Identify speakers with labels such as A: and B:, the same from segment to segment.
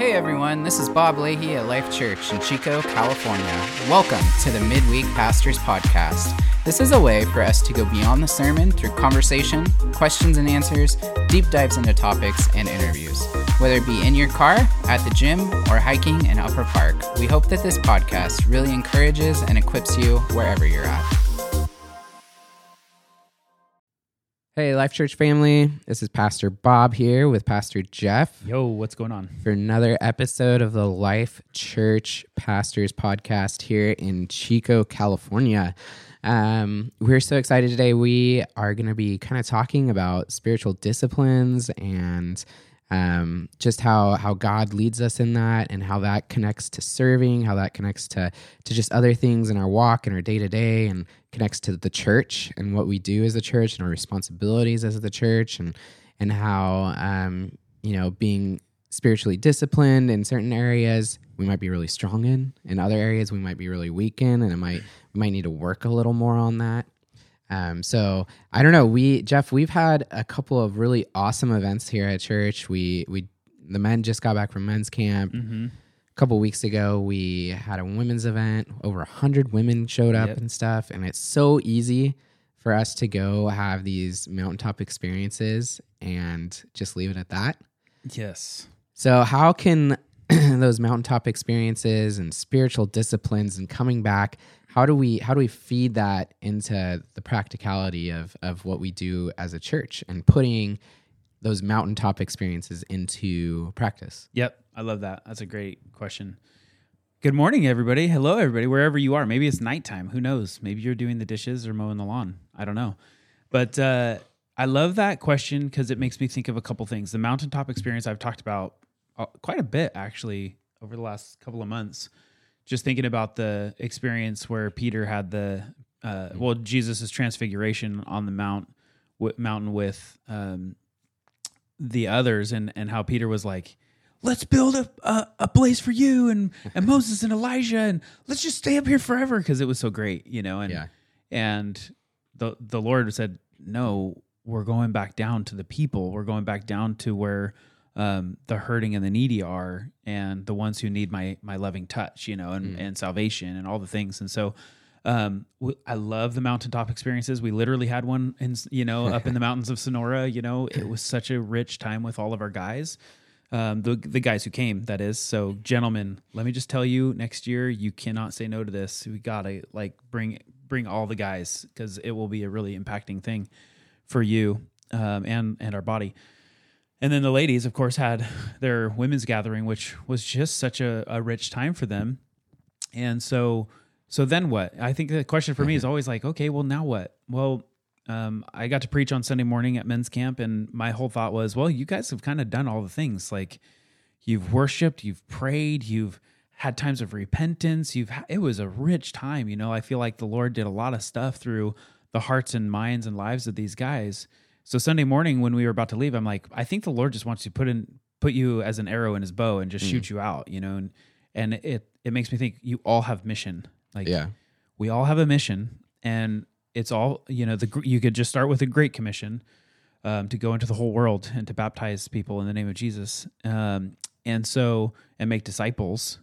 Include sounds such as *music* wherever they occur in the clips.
A: Hey everyone, this is Bob Leahy at Life Church in Chico, California. Welcome to the Midweek Pastors Podcast. This is a way for us to go beyond the sermon through conversation, questions and answers, deep dives into topics, and interviews. Whether it be in your car, at the gym, or hiking in Upper Park, we hope that this podcast really encourages and equips you wherever you're at. Hey, Life Church family. This is Pastor Bob here with Pastor Jeff
B: Yo, what's going on?
A: for another episode of the Life Church Pastors Podcast here in Chico, California. Um, we're so excited today. We are going to be kind of talking about spiritual disciplines and um, just how how God leads us in that, and how that connects to serving, how that connects to to just other things in our walk and our day to day, and connects to the church and what we do as a church and our responsibilities as the church, and and how um, you know being spiritually disciplined in certain areas we might be really strong in. In other areas we might be really weak in and it might we might need to work a little more on that um, so I don't know. We Jeff, we've had a couple of really awesome events here at church. We we the men just got back from men's camp.
B: Mm-hmm.
A: A couple weeks ago, we had a women's event. Over a hundred women showed up
B: Yep.
A: and stuff, and it's so easy for us to go have these mountaintop experiences and just leave it at that.
B: Yes.
A: So, how can *clears throat* those mountaintop experiences and spiritual disciplines and coming back, how do we how do we feed that into the practicality of of what we do as a church and putting those mountaintop experiences into practice?
B: Yep. I love that. That's a great question. Good morning, everybody. Hello, everybody, wherever you are. Maybe it's nighttime. Who knows? Maybe you're doing the dishes or mowing the lawn. I don't know. But uh, I love that question because it makes me think of a couple things. The mountaintop experience I've talked about uh, quite a bit, actually, over the last couple of months. Just thinking about the experience where Peter had the, uh, well, Jesus' transfiguration on the mount, w- mountain with um, the others, and and how Peter was like, let's build a, a, a place for you and, and Moses and Elijah and let's just stay up here forever because it was so great, you know. And
A: Yeah.
B: and the the Lord said, No, we're going back down to the people. We're going back down to where um, the hurting and the needy are and the ones who need my my loving touch, you know, and, and salvation and all the things. And so um, w- I love the mountaintop experiences. We literally had one in, you know, up in the *laughs* mountains of Sonora, you know, it was such a rich time with all of our guys um, the the guys who came. That is so, gentlemen. Let me just tell you, next year you cannot say no to this. We gotta like bring bring all the guys because it will be a really impacting thing for you um, and and our body. And then the ladies, of course, had *laughs* their women's gathering, which was just such a, a rich time for them. And so, so then what? I think the question for me is always like, okay, well, now what? Well, um, I got to preach on Sunday morning at men's camp, and my whole thought was, well, you guys have kind of done all the things. Like, you've worshipped, you've prayed, you've had times of repentance. You've ha- it was a rich time. You know, I feel like the Lord did a lot of stuff through the hearts and minds and lives of these guys. So Sunday morning when we were about to leave, I'm like, I think the Lord just wants to put in put you as an arrow in His bow and just shoot you out. You know, and and it it makes me think you all have mission. Like,
A: Yeah.
B: we all have a mission and it's all you know the you could just start with a great commission um, to go into the whole world and to baptize people in the name of jesus um, and so and make disciples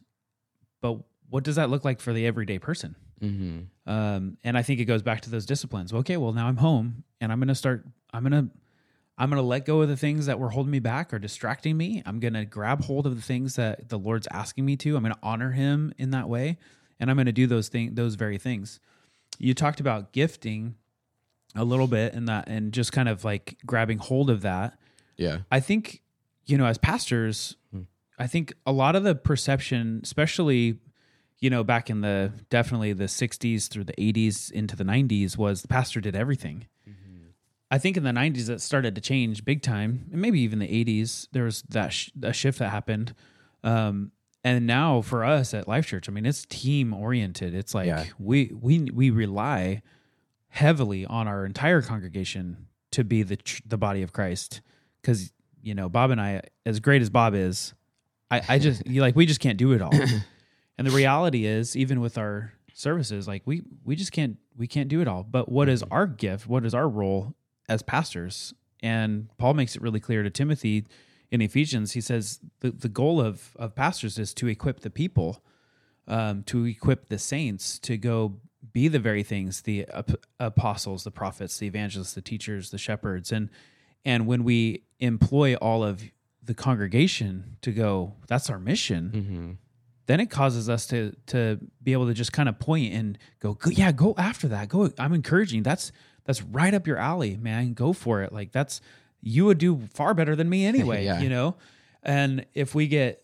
B: but what does that look like for the everyday person
A: Mm-hmm.
B: um, and i think it goes back to those disciplines okay well now i'm home and i'm gonna start i'm gonna i'm gonna let go of the things that were holding me back or distracting me. I'm gonna grab hold of the things that the lord's asking me to. I'm gonna honor him in that way and i'm gonna do those things those very things. You talked about gifting a little bit and that and just kind of like grabbing hold of that.
A: Yeah.
B: I think, you know, as pastors, hmm. I think a lot of the perception, especially, you know, back in the definitely the 60s through the 80s into the 90s, was the pastor did everything. Hmm. I think in the 90s it started to change big time, and maybe even the 80s there was that sh- a shift that happened. Um, and now for us at Life Church, I mean, it's team oriented. It's like
A: Yeah.
B: we we we rely heavily on our entire congregation to be the tr- the body of Christ because you know Bob and I, as great as Bob is, I I just you *laughs* like we just can't do it all. *laughs* and the reality is, even with our services, like we we just can't we can't do it all. But what is our gift? What is our role as pastors? And Paul makes it really clear to Timothy in Ephesians, he says the, the goal of, of pastors is to equip the people, um, to equip the saints to go be the very things the ap- apostles, the prophets, the evangelists, the teachers, the shepherds. And, and when we employ all of the congregation to go, that's our mission.
A: Mm-hmm.
B: Then it causes us to to be able to just kind of point and go, go, yeah, go after that. Go. I'm encouraging. That's that's right up your alley, man. Go for it. Like that's you would do far better than me *laughs* anyway,
A: Yeah.
B: you know? And if we get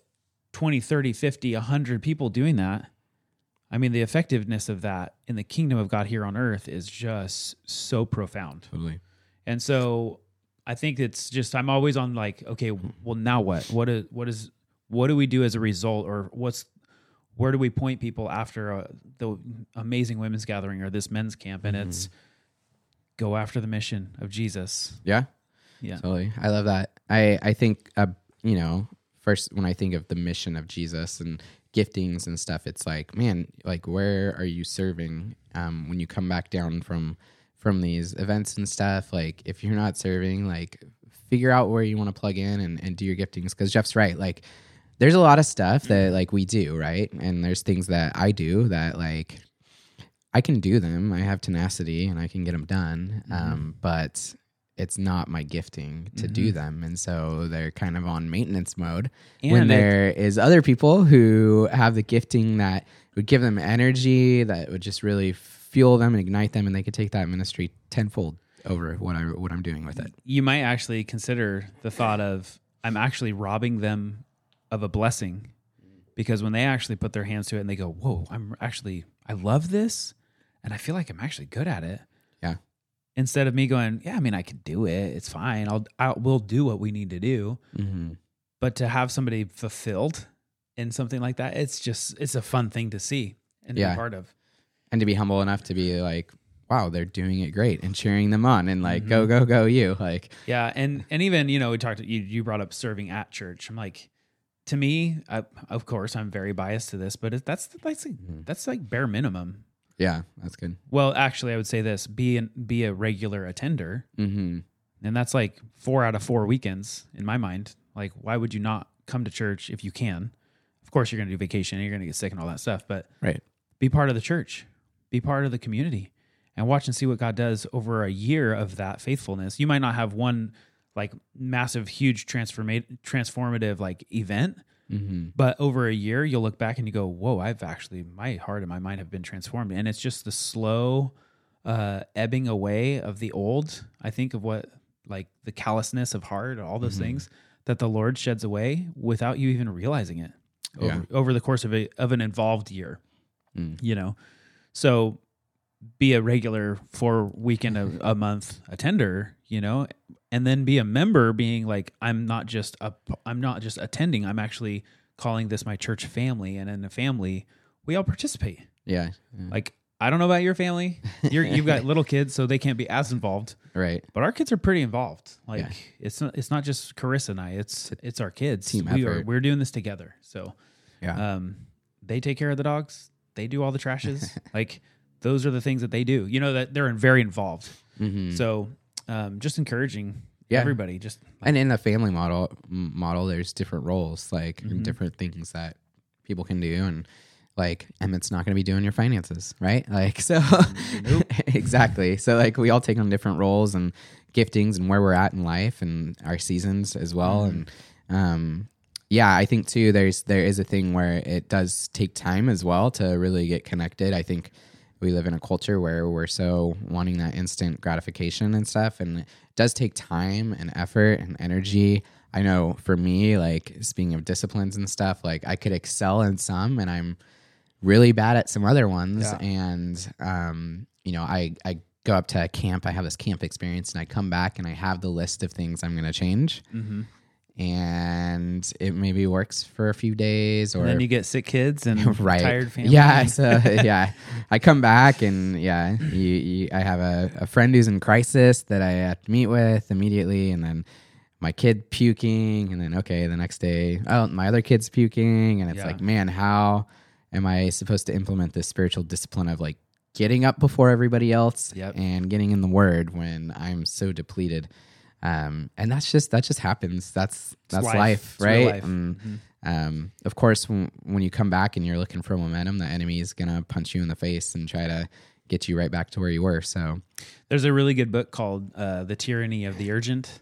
B: 20, 30, 50, 100 people doing that, I mean, the effectiveness of that in the kingdom of God here on earth is just so profound.
A: Totally.
B: And so I think it's just I'm always on like, okay, well now what? What is what is what do we do as a result or what's where do we point people after uh, the amazing women's gathering or this men's camp and it's go after the mission of Jesus.
A: Yeah.
B: Yeah.
A: Totally. I love that. I, I think, uh, you know, first when I think of the mission of Jesus and giftings and stuff, it's like, man, like where are you serving um, when you come back down from from these events and stuff? Like if you're not serving, like figure out where you want to plug in and, and do your giftings. Because Jeff's right. Like there's a lot of stuff that like we do, right? And there's things that I do that like I can do them. I have tenacity and I can get them done. Um, but it's not my gifting to do them. And so they're kind of on maintenance mode when
B: And it-
A: there is other people who have the gifting that would give them energy, that would just really fuel them and ignite them, and they could take that ministry tenfold over what I what I'm doing with it.
B: You might actually consider the thought of I'm actually robbing them of a blessing because when they actually put their hands to it and they go, "Whoa, I'm actually I love this and I feel like I'm actually good at it."
A: Yeah.
B: Instead of me going, "Yeah, I mean, I can do it. It's fine. I'll I will we'll do what we need to do."
A: Mm-hmm.
B: But to have somebody fulfilled in something like that, it's just it's a fun thing to see and
A: Yeah.
B: be part of.
A: And to be humble enough to be like, wow, they're doing it great, and cheering them on, and like, go, go, go, you. Like,
B: Yeah, and and even you know we talked. You you brought up serving at church. I'm like, to me, I, of course, I'm very biased to this, but it, that's that's like, that's like bare minimum.
A: Yeah, that's good.
B: Well, actually, I would say this: be an, be a regular attender,
A: Mm-hmm.
B: and that's like four out of four weekends in my mind. Like, why would you not come to church if you can? Of course, you're going to do vacation, and you're going to get sick and all that stuff, but
A: Right.
B: be part of the church, be part of the community, and watch and see what God does over a year of that faithfulness. You might not have one like massive, huge transformate transformative like event,
A: Mm-hmm.
B: but over a year you'll look back and you go, "Whoa, I've actually my heart and my mind have been transformed." And it's just the slow uh, ebbing away of the old. I think of what like the callousness of heart, all those things that the Lord sheds away without you even realizing it over,
A: Yeah.
B: over the course of a of an involved year
A: Mm.
B: you know so be a regular four weekend a, a month attender you know and then be a member being like i'm not just a i'm not just attending i'm actually calling this my church family and in the family we all participate
A: Yeah. yeah.
B: like i don't know about your family You're, you've got *laughs* little kids so they can't be as involved
A: Right.
B: but our kids are pretty involved like
A: Yeah.
B: it's not it's not just carissa and i it's it's our kids
A: team
B: we are we're doing this together so
A: Yeah.
B: um, they take care of the dogs. They do all the trashes. *laughs* like those are the things that they do. You know that they're very involved.
A: Mhm.
B: So um, just encouraging
A: Yeah.
B: everybody. Just
A: and in the family model model there's different roles like
B: Mhm.
A: different things that people can do and like emmett's not going to be doing your finances right like so *laughs* exactly so like we all take on different roles and giftings and where we're at in life and our seasons as well and um yeah i think too there's there is a thing where it does take time as well to really get connected i think we live in a culture where we're so wanting that instant gratification and stuff and it does take time and effort and energy i know for me like speaking of disciplines and stuff like i could excel in some and i'm really bad at some other ones
B: Yeah.
A: and um you know i i go up to a camp i have this camp experience and i come back and i have the list of things i'm going to change
B: Mhm.
A: And it maybe works for a few days or
B: and then you get sick kids and *laughs*
A: right
B: tired family.
A: yeah so *laughs* yeah i come back and yeah you, you, i have a, a friend who's in crisis that i have to meet with immediately and then my kid puking and then okay the next day oh my other kid's puking and it's
B: Yeah.
A: like man how am i supposed to implement this spiritual discipline of like getting up before everybody else
B: Yep.
A: and getting in the word when i'm so depleted Um, and that's just that just happens. That's that's
B: life.
A: life, right?
B: life.
A: And,
B: Mhm.
A: um, of course, when, when you come back and you're looking for momentum, the enemy is gonna punch you in the face and try to get you right back to where you were. So
B: There's a really good book called uh, "The Tyranny of the Urgent,"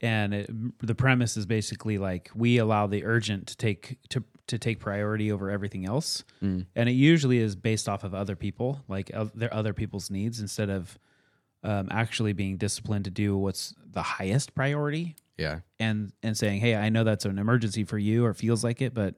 B: and it, the premise is basically like we allow the urgent to take to to take priority over everything else,
A: Mm.
B: and it usually is based off of other people, like uh, their other people's needs, instead of um, actually being disciplined to do what's the highest priority,
A: yeah,
B: and and saying, "Hey, I know that's an emergency for you, or feels like it, but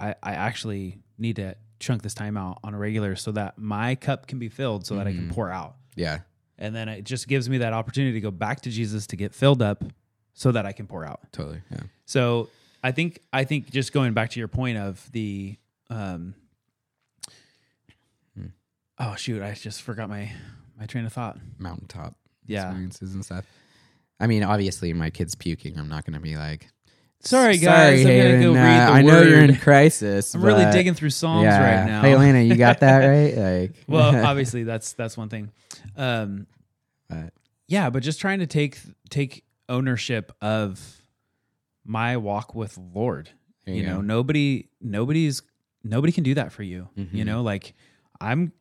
B: I I actually need to chunk this time out on a regular so that my cup can be filled, so that I can
A: Mhm.
B: pour out."
A: yeah,
B: and then it just gives me that opportunity to go back to Jesus to get filled up so that I can pour out.
A: totally, yeah,
B: So I think I think just going back to your point of the um
A: Hmm.
B: oh shoot, I just forgot my my train of thought.
A: mountaintop
B: Yeah.
A: experiences and stuff. I mean, obviously, my kid's puking. I'm not gonna be like,
B: Sorry guys, I'm gonna go
A: uh,
B: read the
A: I know you're in crisis.
B: I'm really
A: but-
B: digging through Psalms
A: yeah.
B: right now.
A: Hey, Elena, you got that *laughs* right? Like, *laughs*
B: well, *laughs* obviously that's that's one thing. Um
A: but,
B: yeah, but just trying to take take ownership of my walk with Lord.
A: there
B: you know
A: go.
B: nobody nobody's nobody can do that for you you
A: Mhm.
B: know like i'm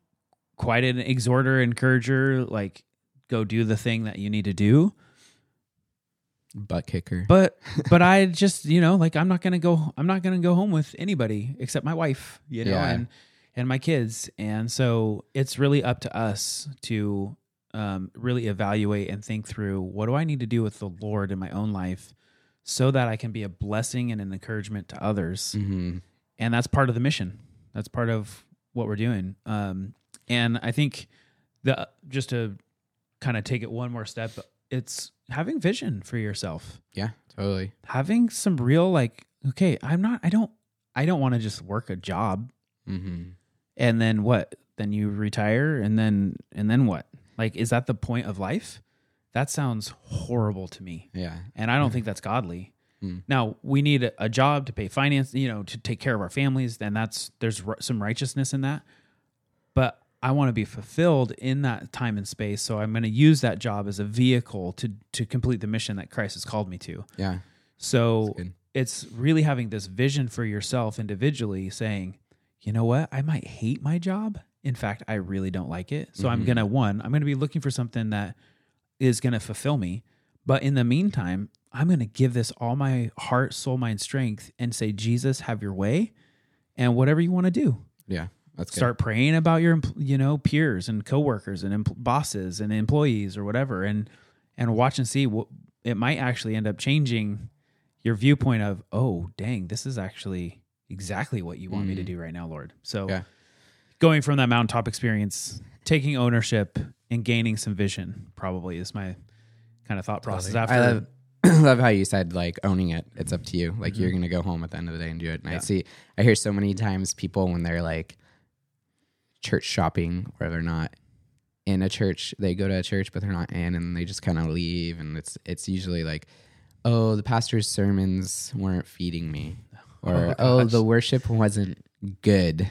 B: quite an exhorter encourager like go do the thing that you need to do
A: butt kicker.
B: but *laughs* but i just you know like i'm not gonna go i'm not gonna go home with anybody except my wife you know
A: Yeah.
B: and and my kids and so it's really up to us to um, really evaluate and think through what do i need to do with the lord in my own life so that i can be a blessing and an encouragement to others
A: hmm
B: and that's part of the mission. That's part of what we're doing. Um, and I think the just to kind of take it one more step, it's having vision for yourself,
A: Yeah, totally.
B: having some real like, okay, I'm not, I don't, I don't want to just work a job
A: hmm
B: and then what? Then you retire and then and then what? Like, is that the point of life? That sounds horrible to me
A: Yeah,
B: and I don't think that's godly.
A: Mm.
B: Now we need a, job to pay finance, you know, to take care of our families, and that's there's r- some righteousness in that. I want to be fulfilled in that time and space, so I'm going to use that job as a vehicle to to complete the mission that Christ has called me to.
A: yeah,
B: So it's really having this vision for yourself individually, saying, you know what, I might hate my job. In fact, I really don't like it. So I'm
A: Mhm.
B: gonna one, I'm gonna be looking for something that is gonna fulfill me. But in the meantime, I'm gonna give this all my heart, soul, mind, strength, and say, Jesus, have your way, and whatever you want to do.
A: yeah. That's good.
B: Start praying about your, you know, peers and coworkers and empl- bosses and employees or whatever, and and watch and see what it might actually end up changing your viewpoint of, oh, dang, this is actually exactly what you want me to
A: Mm.
B: do right now, Lord. So
A: Yeah.
B: going from that mountaintop experience, taking ownership and gaining some vision probably is my kind of thought process after *clears throat*
A: I love, love how you said like owning it. It's up to you. Like you're gonna go home at the end of the day and do it. And I
B: Mm-hmm.
A: See, I hear so many times people when they're like church shopping or they're not in a church, they go to a church but they're not in, and they just kind of leave. And it's it's usually like, oh, the pastor's sermons weren't feeding me, *laughs* or
B: Oh,
A: oh, the worship wasn't good.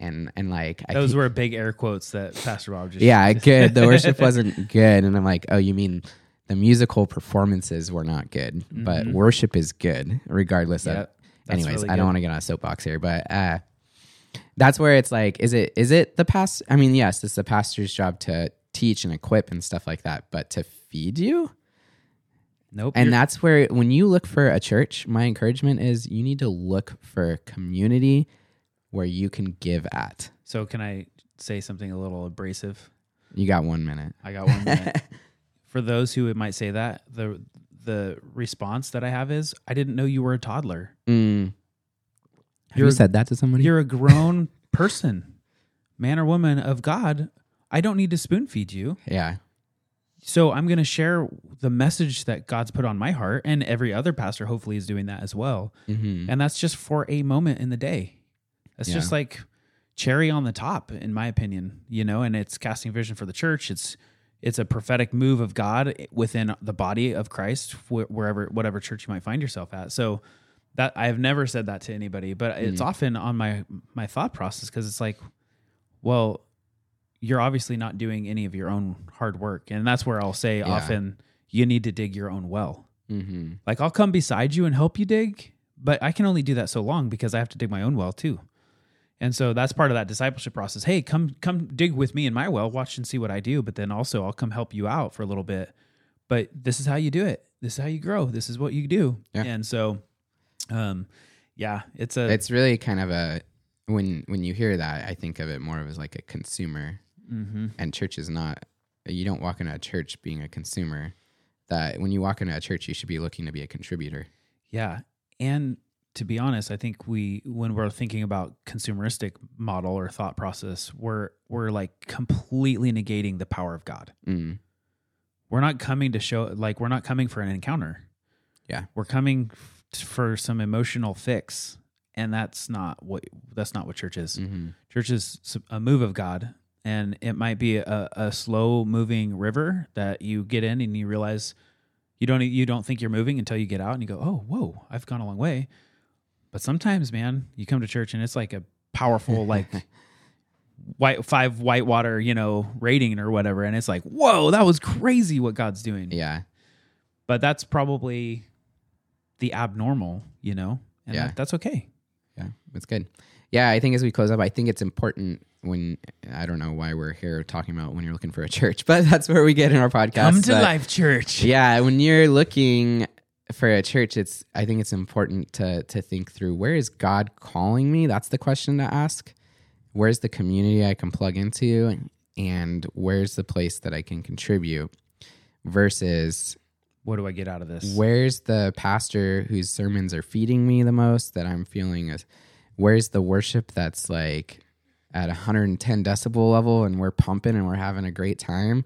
A: And, and like I
B: those
A: keep-
B: were big air quotes that Pastor Bob just
A: yeah, good. The worship *laughs* wasn't good, and I'm like, oh, you mean the musical performances were not good, but
B: Mhm.
A: worship is good, regardless
B: Yeah,
A: of.
B: that's
A: Anyways,
B: really
A: I don't want to get on a soapbox here, but uh, that's where it's like, is it is it the past? I mean, yes, it's the pastor's job to teach and equip and stuff like that, but to feed you,
B: Nope.
A: and that's where when you look for a church, my encouragement is you need to look for community where you can give at.
B: so can I say something a little abrasive?
A: You got one minute.
B: I got one *laughs* minute. For those who might say that, the the response that I have is, I didn't know you were a toddler.
A: Mm. Have
B: You're-
A: you said that to somebody?
B: You're a grown *laughs* person, man or woman of God. I don't need to spoon feed you.
A: yeah.
B: So I'm going to share the message that God's put on my heart, and every other pastor hopefully is doing that as well.
A: Mm-hmm.
B: And that's just for a moment in the day. That's
A: Yeah.
B: just like cherry on the top, in my opinion. You know, and it's casting vision for the church. It's it's a prophetic move of God within the body of Christ, wh- wherever whatever church you might find yourself at. So that I've never said that to anybody, but it's
A: Mm.
B: often on my my thought process because it's like, well, you're obviously not doing any of your own hard work, and that's where I'll say
A: Yeah.
B: often, you need to dig your own well.
A: Mm-hmm.
B: Like I'll come beside you and help you dig, but I can only do that so long because I have to dig my own well too. And so that's part of that discipleship process. Hey, come come dig with me in my well, watch and see what I do, but then also I'll come help you out for a little bit. But this is how you do it. This is how you grow. This is what you do.
A: Yeah.
B: And so um yeah, it's a
A: It's really kind of a when when you hear that, I think of it more of as like a consumer,
B: mhm.
A: and church is not. You don't walk into a church being a consumer. That when you walk into a church, you should be looking to be a contributor.
B: Yeah. And to be honest, I think we when we're thinking about consumeristic model or thought process, we're we're like completely negating the power of God.
A: Mm.
B: We're not coming to show like we're not coming for an encounter.
A: Yeah.
B: We're coming for some emotional fix. And that's not what that's not what church is.
A: hmm
B: Church is a move of God, and it might be a, a slow moving river that you get in and you realize you don't you don't think you're moving until you get out and you go, oh, whoa, I've gone a long way. But sometimes, man, you come to church and it's like a powerful *laughs* like white five whitewater you know rating or whatever, and it's like, whoa, that was crazy what God's doing.
A: Yeah.
B: But that's probably the abnormal, you know, and
A: Yeah.
B: that, that's okay.
A: Yeah, that's good. Yeah, I think as we close up, I think it's important when I don't know why we're here talking about when you're looking for a church, *laughs* but that's where we get in our podcast.
B: Come to
A: But
B: Life Church.
A: Yeah, when you're looking for a church, it's I think it's important to to think through where is God calling me? That's the question to ask. Where's the community I can plug into, and where's the place that I can contribute? Versus
B: What do I get out of this?
A: where's the pastor whose sermons are feeding me the most that I'm feeling is where's the worship that's like at 110 decibel level and we're pumping and we're having a great time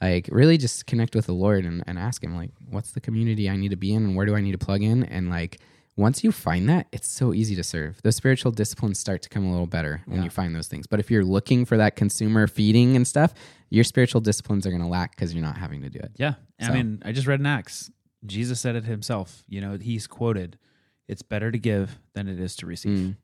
A: like really just connect with the lord and, and ask him like what's the community i need to be in and where do i need to plug in and like once you find that it's so easy to serve those spiritual disciplines start to come a little better when
B: Yeah.
A: you find those things but if you're looking for that consumer feeding and stuff your spiritual disciplines are going to lack because you're not having to do it
B: Yeah. I mean, I just read in Acts. Jesus said it himself. You know, he's quoted, it's better to give than it is to receive.
A: Mm,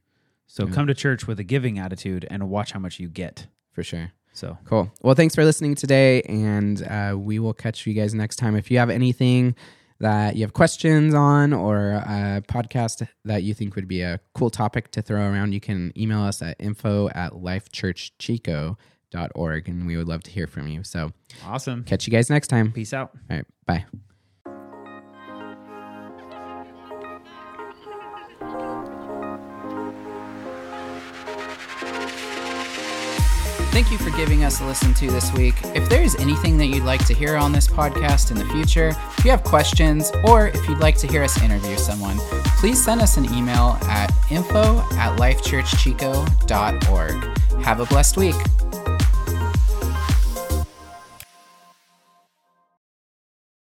B: So
A: Yeah.
B: come to church with a giving attitude and watch how much you get.
A: for sure
B: So
A: Cool. Well, thanks for listening today, and uh, we will catch you guys next time. If you have anything that you have questions on or a podcast that you think would be a cool topic to throw around, you can email us at info at lifechurchchico.org, and we would love to hear from you. So,
B: awesome.
A: catch you guys next time.
B: Peace out.
A: All right. Bye.
C: Thank you for giving us a listen to this week. If there is anything that you'd like to hear on this podcast in the future, if you have questions, or if you'd like to hear us interview someone, please send us an email at info at lifechurchchico.org. Have a blessed week.